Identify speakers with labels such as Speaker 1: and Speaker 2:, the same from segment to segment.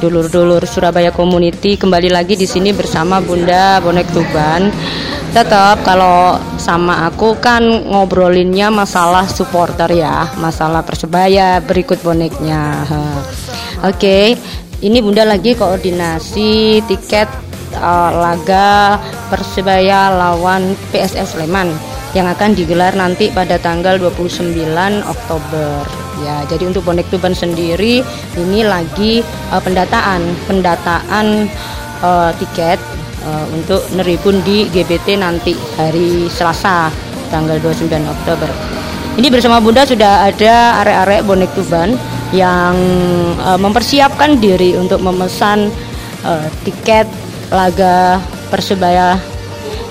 Speaker 1: dulur-dulur Surabaya Community. Kembali lagi di sini bersama Bunda Bonek Tuban. Tetap kalau sama aku kan ngobrolinnya masalah supporter ya, masalah Persebaya berikut boneknya. Oke, ini Bunda lagi koordinasi tiket eh, laga Persebaya lawan PSS Sleman yang akan digelar nanti pada tanggal 29 Oktober. Ya, jadi untuk bonek Tuban sendiri ini lagi eh, pendataan, pendataan eh, tiket eh, untuk neribun di GBT nanti hari Selasa tanggal 29 Oktober. Ini bersama Bunda sudah ada arek-arek bonek Tuban yang eh, mempersiapkan diri untuk memesan eh, tiket laga Persebaya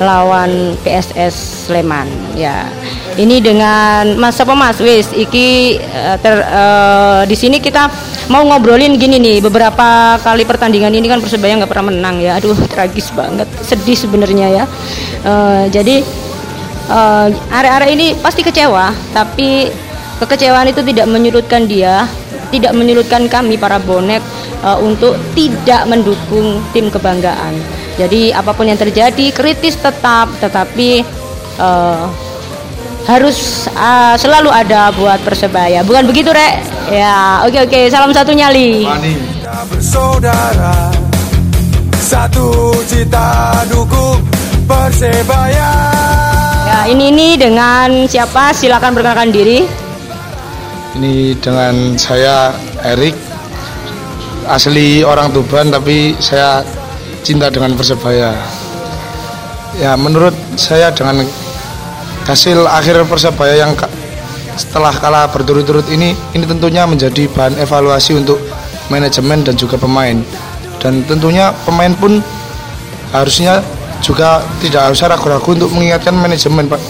Speaker 1: lawan PSS Sleman. Ya. Ini dengan Mas apa Mas? Wis iki eh, ter, eh, di sini kita mau ngobrolin gini nih beberapa kali pertandingan ini kan Persebaya nggak pernah menang ya. Aduh tragis banget sedih sebenarnya ya. Eh, jadi eh, area-area ini pasti kecewa tapi kekecewaan itu tidak menyurutkan dia tidak menyurutkan kami para bonek eh, untuk tidak mendukung tim kebanggaan jadi apa pun yang terjadi kritis tetap tetapi eh, harus eh, selalu ada buat persebaya. Bukan begitu rek? Ya oke oke. Salam satu nyali.
Speaker 2: Kita bersaudara Satu cita dukung Persebaya.
Speaker 1: Ya ini ini dengan siapa? Silakan perkenalkan diri.
Speaker 3: Ini dengan saya Erik. Asli orang Tuban tapi saya cinta dengan Persebaya. Ya menurut saya dengan hasil akhir Persebaya yang setelah kalah berturut-turut ini ini tentunya menjadi bahan evaluasi untuk manajemen dan juga pemain. Dan tentunya pemain pun harusnya juga tidak usah ragu-ragu untuk mengingatkan manajemen Pak.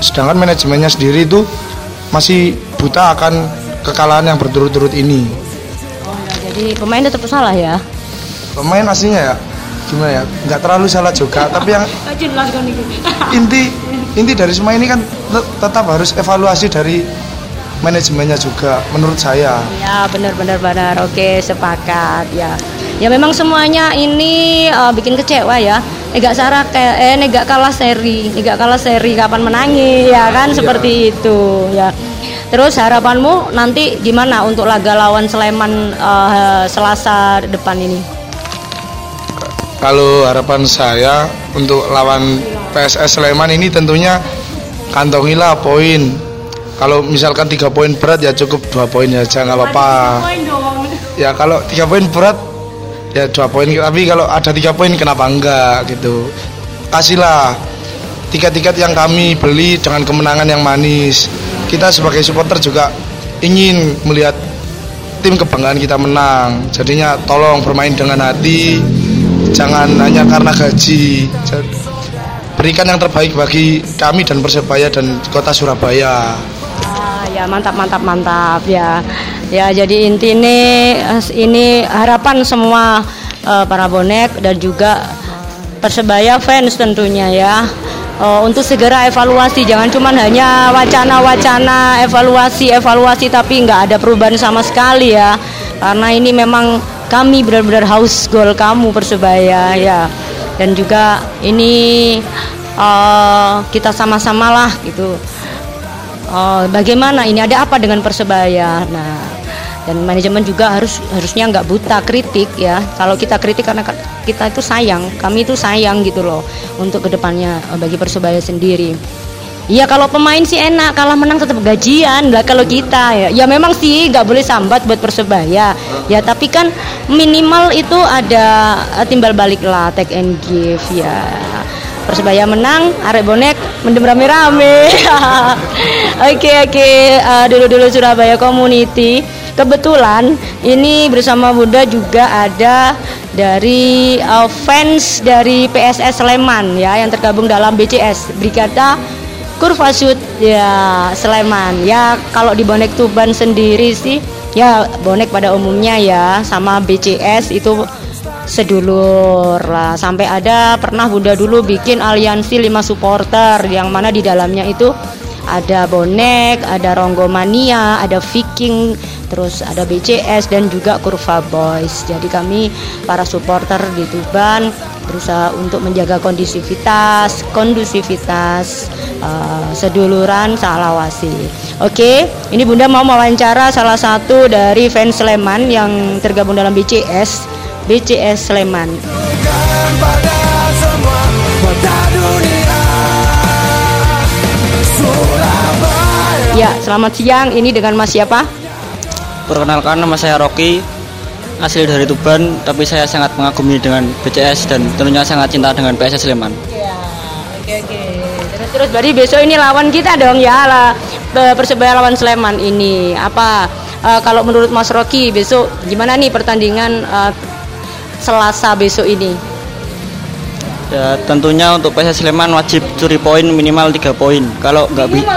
Speaker 3: Sedangkan manajemennya sendiri itu masih buta akan kekalahan yang berturut-turut ini.
Speaker 1: jadi pemain tetap salah ya
Speaker 3: Pemain aslinya ya gimana ya nggak terlalu salah juga tapi yang inti inti dari semua ini kan tet- tetap harus evaluasi dari manajemennya juga menurut saya
Speaker 1: Ya benar benar. Oke sepakat ya. Ya memang semuanya ini eh, bikin kecewa ya. Negak sarah kayak eh negak kalah seri, negak kalah seri kapan menangi ya kan seperti itu ya. Terus harapanmu nanti gimana untuk laga lawan Sleman eh, Selasa depan ini?
Speaker 3: Kalau harapan saya untuk lawan PSS Sleman ini tentunya kantongilah poin. Kalau misalkan tiga poin berat ya cukup dua poin aja nggak apa-apa. Ya kalau tiga poin berat ya dua poin. Tapi kalau ada tiga poin kenapa enggak gitu. Kasihlah tiket-tiket yang kami beli dengan kemenangan yang manis. Kita sebagai supporter juga ingin melihat tim kebanggaan kita menang. Jadinya tolong bermain dengan hati jangan hanya karena gaji. Berikan yang terbaik bagi kami dan Persebaya dan kota Surabaya.
Speaker 1: Ah, ya mantap mantap mantap ya. Ya jadi inti ini ini harapan semua eh, para bonek dan juga persebaya fans tentunya ya. Eh, untuk segera evaluasi jangan cuman hanya wacana-wacana evaluasi evaluasi tapi nggak ada perubahan sama sekali ya. Karena ini memang kami benar-benar haus gol kamu persebaya ya dan juga ini eh, kita sama-sama lah gitu Oh, bagaimana ini ada apa dengan persebaya? Nah, dan manajemen juga harus harusnya nggak buta kritik ya. Kalau kita kritik karena ka- kita itu sayang, kami itu sayang gitu loh untuk ke depannya eh, bagi persebaya sendiri. Iya kalau pemain sih enak, kalah menang tetap gajian lah kalau kita ya. Ya memang sih nggak boleh sambat buat persebaya. Ya tapi kan minimal itu ada eh, timbal balik lah, take and give ya. Persebaya menang, arek bonek mendem rame-rame. Oke oke, eh, dulu-dulu Surabaya Community. Kebetulan ini bersama Bunda juga ada dari uh, fans dari PSS Sleman ya yang tergabung dalam BCS Brigada Kurva Shoot ya Sleman. Ya kalau di bonek Tuban sendiri sih ya bonek pada umumnya ya sama BCS itu sedulur lah. Sampai ada pernah Bunda dulu bikin aliansi 5 supporter yang mana di dalamnya itu ada bonek, ada Ronggomania, ada Viking, terus ada BCS dan juga Kurva Boys. Jadi kami para supporter di Tuban berusaha untuk menjaga kondisivitas, kondusivitas uh, seduluran Salawasi. Oke, ini Bunda mau mewawancara salah satu dari fans Sleman yang tergabung dalam BCS, BCS Sleman. pada Ya, selamat siang. Ini dengan Mas siapa?
Speaker 4: Perkenalkan nama saya Rocky, asli dari Tuban, tapi saya sangat mengagumi dengan BCS dan tentunya sangat cinta dengan PSS Sleman.
Speaker 1: Ya, oke oke. Terus terus berarti besok ini lawan kita dong ya lah Persebaya lawan Sleman ini. Apa uh, kalau menurut Mas Rocky besok gimana nih pertandingan uh, Selasa besok ini?
Speaker 4: Ya tentunya untuk PSS Sleman wajib curi poin minimal tiga poin. Kalau nggak bisa,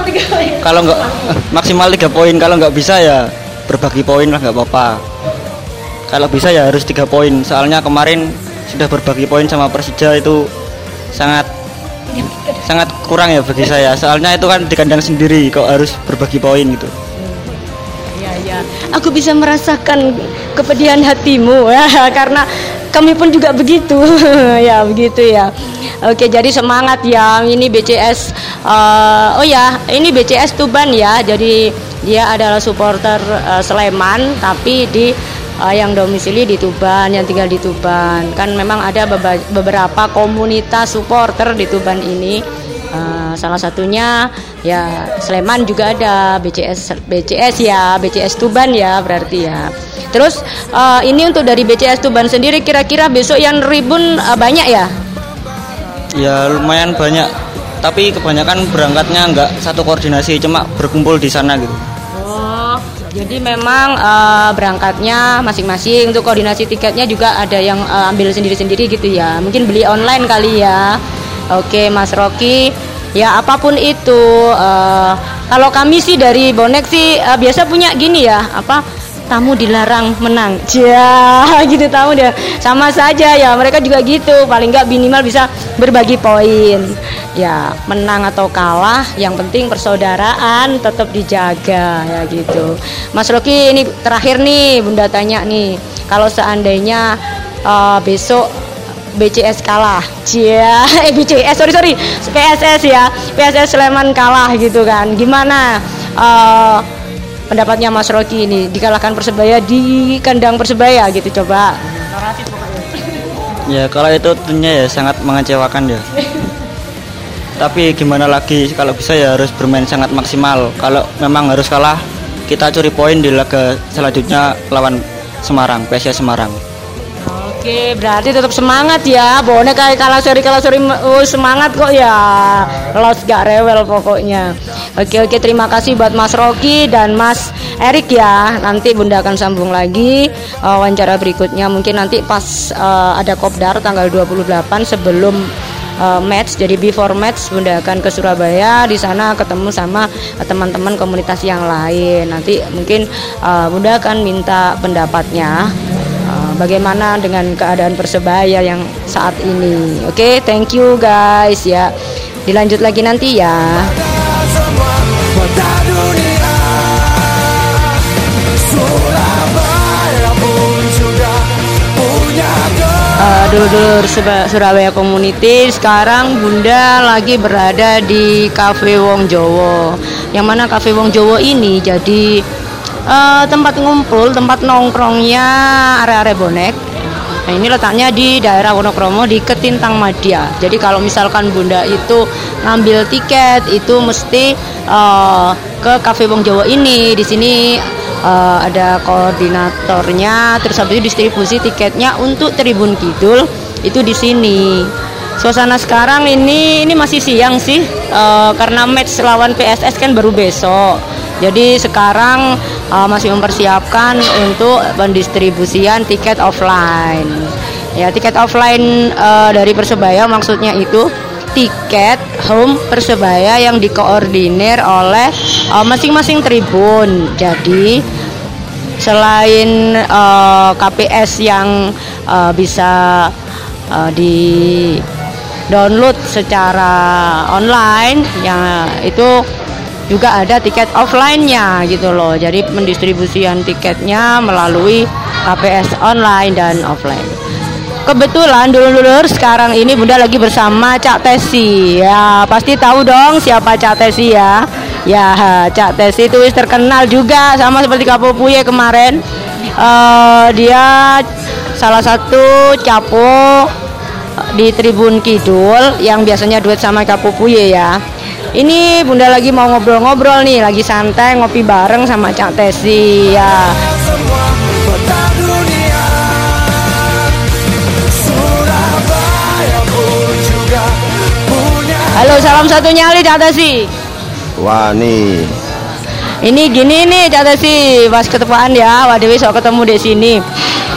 Speaker 4: kalau nggak maksimal tiga poin. Kalau nggak bisa ya berbagi poin lah nggak apa-apa. Kalau bisa ya harus tiga poin. Soalnya kemarin sudah berbagi poin sama Persija itu sangat sangat kurang ya bagi saya. Soalnya itu kan di kandang sendiri kok harus berbagi poin gitu.
Speaker 1: Ya ya, aku bisa merasakan kepedihan hatimu ya karena kami pun juga begitu. Ya begitu ya. Oke jadi semangat ya. Ini BCS uh, eh, oh ya ini BCS Tuban ya. Jadi dia adalah supporter uh, Sleman tapi di uh, yang domisili di Tuban yang tinggal di Tuban. Kan memang ada beberapa komunitas supporter di Tuban ini uh, salah satunya ya Sleman juga ada BCS BCS ya BCS Tuban ya berarti ya Terus uh, ini untuk dari BCS Tuban sendiri kira-kira besok yang ribun uh, banyak ya?
Speaker 4: Ya lumayan banyak. Tapi kebanyakan berangkatnya nggak satu koordinasi, cuma berkumpul di sana gitu.
Speaker 1: Oh, jadi memang uh, berangkatnya masing-masing. Untuk koordinasi tiketnya juga ada yang uh, ambil sendiri-sendiri gitu ya. Mungkin beli online kali ya. Oke, Mas Rocky. Ya apa pun itu, uh, kalau kami sih dari bonek sih uh, biasa punya gini ya, apa tamu dilarang menang. Ya gitu tamu dia. Sama saja ya mereka juga gitu. Paling nggak minimal bisa berbagi poin. Ya menang atau kalah yang penting persaudaraan tetap dijaga ya gitu. Mas Rocky ini terakhir nih Bunda tanya nih. Kalau seandainya uh, besok BCS kalah, cia, eh BCS sorry sorry, PSS ya, PSS Sleman kalah gitu kan, gimana? Uh, pendapatnya Mas Rocky ini? Dikalahkan Persebaya di kandang Persebaya gitu coba.
Speaker 4: Ya kalau itu tentunya ya sangat mengecewakan ya. Tapi gimana lagi kalau bisa ya harus bermain sangat maksimal. Kalau memang harus kalah kita curi poin di laga selanjutnya lawan Semarang PSIS Semarang
Speaker 1: Oke, berarti tetap semangat ya. Bonek kayak kalah seri kalah seri oh, semangat kok ya. Los gak rewel pokoknya. Oke oke terima kasih buat Mas Rocky dan Mas Erik ya. Nanti Bunda akan sambung lagi uh, wawancara berikutnya. Mungkin nanti pas uh, ada kopdar tanggal 28 sebelum uh, match jadi before match Bunda akan ke Surabaya di sana ketemu sama teman-teman komunitas yang lain nanti mungkin uh, Bunda akan minta pendapatnya bagaimana dengan keadaan persebaya yang saat ini? Oke okay, thank you guys ya. Dilanjut lagi nanti ya. Uh, dulur-dulur Surabaya Community sekarang Bunda lagi berada di Cafe Wong Jowo. Yang mana Cafe Wong Jowo ini jadi uh, tempat ngumpul, tempat nongkrongnya area-area bonek. Nah, ini letaknya di daerah Wonokromo di Ketintang Madia. Jadi kalau misalkan Bunda itu ngambil tiket itu mesti uh, ke Cafe Wong Jawa ini. Di sini uh, ada koordinatornya, terus habis itu distribusi tiketnya untuk Tribun Kidul itu di sini. Suasana sekarang ini ini masih siang sih uh, karena match lawan PSS kan baru besok. Jadi sekarang uh, masih mempersiapkan untuk pendistribusian tiket offline. Ya tiket offline uh, dari Persebaya maksudnya itu tiket home Persebaya yang dikoordinir oleh uh, masing-masing tribun. Jadi selain uh, KPS yang uh, bisa uh, di download secara online yang itu juga ada tiket offline-nya gitu loh. Jadi pendistribusian tiketnya melalui KPS online dan offline. Kebetulan dulu-dulu sekarang ini Bunda lagi bersama Cak Tesi. Ya, pasti tahu dong siapa Cak Tesi ya. Ya, Cak Tesi itu terkenal juga sama seperti Kapopuye kemarin. Uh, dia salah satu capo di Tribun Kidul yang biasanya duet sama Kapopuye ya. Ini Bunda lagi mau ngobrol-ngobrol nih, lagi santai ngopi bareng sama Cak Tesi ya. Halo, salam satu nyali Cak Tesi.
Speaker 5: Wah, nih.
Speaker 1: Ini gini nih Cak Tesi, pas ketepaan ya, waduh besok ketemu di sini.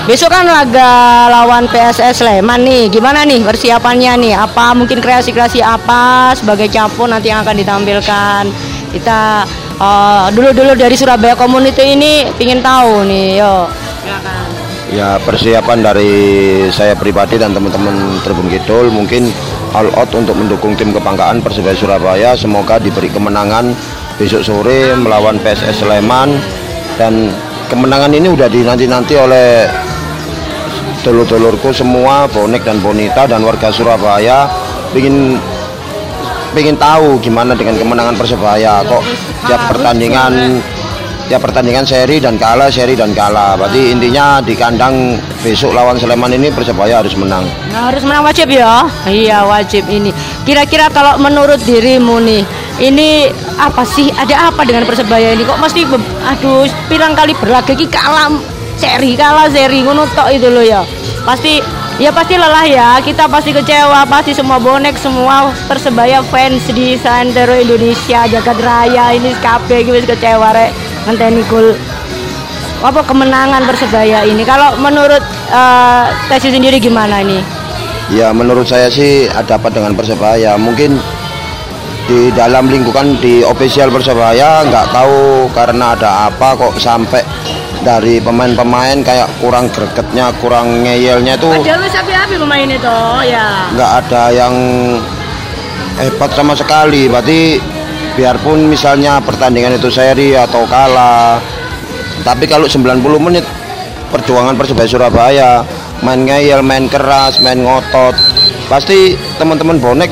Speaker 1: Besok kan laga lawan PSS Sleman nih. Gimana nih persiapannya nih? Apa mungkin kreasi-kreasi apa sebagai campur nanti yang akan ditampilkan? Kita uh, dulu-dulu dari Surabaya Community ini pingin tahu nih, yo.
Speaker 5: Ya persiapan dari saya pribadi dan teman-teman Tribun Kidul mungkin all out untuk mendukung tim kebanggaan Persebaya Surabaya. Semoga diberi kemenangan besok sore melawan PSS Sleman dan kemenangan ini udah dinanti-nanti oleh dulur-dulurku semua bonek dan bonita dan warga Surabaya ingin ingin tahu gimana dengan kemenangan persebaya. Kok tiap pertandingan tiap pertandingan seri dan kalah seri dan kalah. Berarti intinya di kandang besok lawan Sleman ini persebaya harus menang.
Speaker 1: Nah, harus menang wajib ya? Iya wajib ini. Kira-kira kalau menurut dirimu nih ini apa sih? Ada apa dengan persebaya ini? Kok mesti aduh pirang kali berlaga kalah seri kalah seri ngono tok itu loh ya. Pasti ya pasti lelah ya. Kita pasti kecewa pasti semua bonek semua persebaya fans di Santero Indonesia jagat raya ini KB gitu kecewa rek ngenteni gol. Apa kemenangan persebaya ini? Kalau menurut uh, Tesi sendiri gimana ini?
Speaker 5: Ya menurut saya sih ada apa dengan persebaya? Mungkin di dalam lingkungan di official persebaya nggak tahu karena ada apa kok sampai dari pemain-pemain kayak kurang gregetnya, kurang ngeyelnya tuh.
Speaker 1: Padahal lu sapi-api pemain itu, ya.
Speaker 5: Nggak ada yang hebat sama sekali. Berarti biarpun misalnya pertandingan itu seri atau kalah, tapi kalau 90 menit perjuangan Persebaya Surabaya main ngeyel, main keras, main ngotot, pasti teman-teman bonek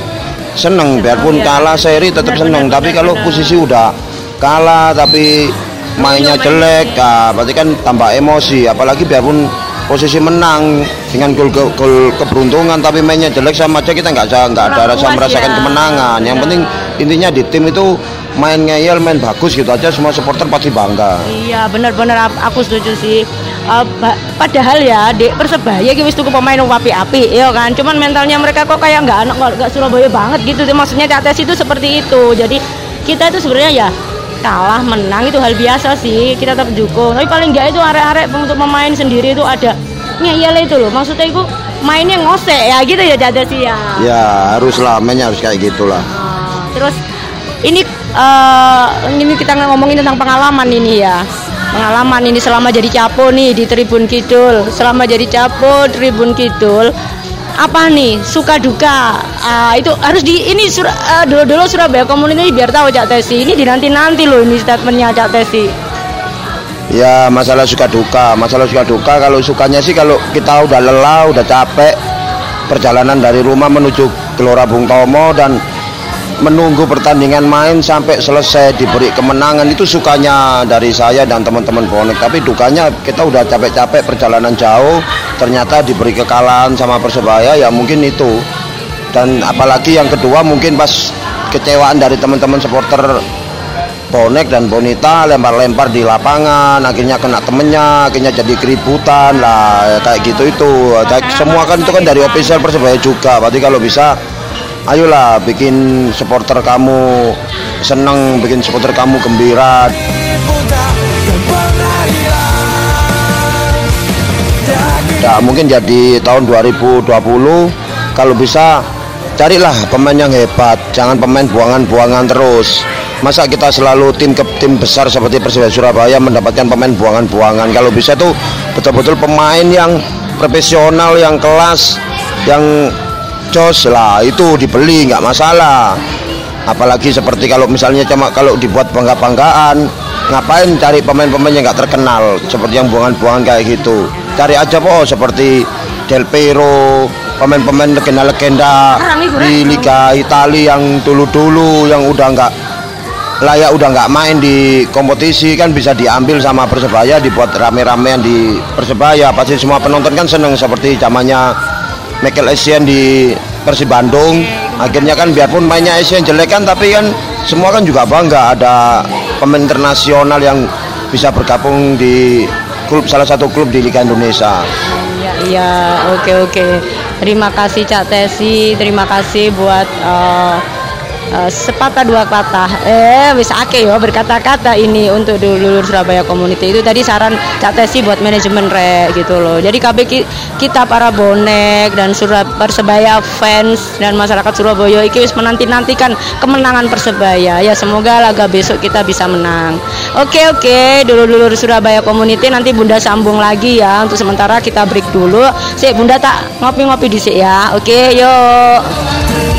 Speaker 5: seneng biarpun iya. kalah seri tetap seneng. Tapi kalau posisi udah kalah tapi mainnya jelek ya berarti kan tambah emosi apalagi biarpun posisi menang dengan gol, gol, gol keberuntungan tapi mainnya jelek sama aja kita nggak nggak ada rasa merasakan ya. kemenangan. Yang penting intinya di tim itu main ngeyel main bagus gitu aja semua supporter pasti bangga.
Speaker 1: Iya benar-benar aku setuju sih. Uh, padahal ya di persebaya gitu tuh pemain api-api ya kan? Cuman mentalnya mereka kok kayak nggak anak nggak Surabaya banget gitu. Maksudnya Cates itu seperti itu. Jadi kita itu sebenarnya ya kalah menang itu hal biasa sih. Kita tetap dukung. Tapi paling enggak itu arek-arek untuk memain sendiri itu ada ngeyel itu loh. Maksudnya itu mainnya ngosek ya gitu ya jadi sih ya.
Speaker 5: Ya harus lah mainnya harus kayak gitulah.
Speaker 1: Uh, terus ini uh, ini kita ngomongin tentang pengalaman ini ya. Pengalaman ini selama jadi capo nih di Tribun Kidul. Selama jadi capo Tribun Kidul apa nih? Suka duka. Uh, itu harus di ini sur, uh, dulu dulu Surabaya Community biar tahu Cak Tesi. Ini di nanti nanti loh ini statementnya Cak Tesi.
Speaker 5: Ya masalah suka duka. Masalah suka duka kalau sukanya sih kalau kita udah lelah udah capek perjalanan dari rumah menuju Gelora Bung Tomo dan menunggu pertandingan main sampai selesai diberi kemenangan. Itu sukanya dari saya dan teman-teman bonek. Tapi dukanya kita udah capek-capek perjalanan jauh. Ternyata diberi kekalahan sama persebaya ya mungkin itu. Dan apalagi yang kedua mungkin pas kecewaan dari teman-teman supporter bonek dan bonita lempar-lempar di lapangan akhirnya kena temennya akhirnya jadi keributan. Lah kayak gitu itu. Semua kan itu kan dari official persebaya juga. Berarti kalau bisa ayolah bikin supporter kamu seneng bikin supporter kamu gembira. Ya mungkin jadi tahun 2020 kalau bisa carilah pemain yang hebat jangan pemain buangan-buangan terus. Masa kita selalu tim ke tim besar seperti Persibaya Surabaya mendapatkan pemain buangan-buangan? Kalau bisa tuh betul-betul pemain yang profesional yang kelas yang jos lah itu dibeli nggak masalah. Apalagi seperti kalau misalnya cuma kalau dibuat bangga-banggaan ngapain cari pemain-pemain yang nggak terkenal seperti yang buangan-buangan kayak gitu. Cari aja po seperti Del Piero pemain-pemain legenda-legenda di Liga Italia yang dulu-dulu yang udah nggak layak udah nggak main di kompetisi kan bisa diambil sama persebaya dibuat rame-ramean di persebaya. Pasti semua penonton kan seneng seperti zamannya Michael Essien di Persib Bandung. Akhirnya kan biarpun mainnya Essien jelek kan tapi kan semua kan juga bangga ada pemain internasional yang bisa bergabung di klub salah satu klub di Liga Indonesia.
Speaker 1: Iya, iya, oke oke. Terima kasih Cak Tesi, terima kasih buat uh, uh, sepatah dua kata. Eh, wis ake yo berkata-kata ini untuk dulur Surabaya Community itu tadi saran Cak Tesi buat manajemen re gitu loh. Jadi KB ki- kita para bonek dan Surab Persebaya fans dan masyarakat Surabaya iki wis menanti-nantikan kemenangan Persebaya. Ya semoga laga besok kita bisa menang. Oke oke, dulur-dulur Surabaya Community nanti Bunda sambung lagi ya. Untuk sementara kita break dulu. Sik Bunda tak ngopi-ngopi di ya. Oke, yuk.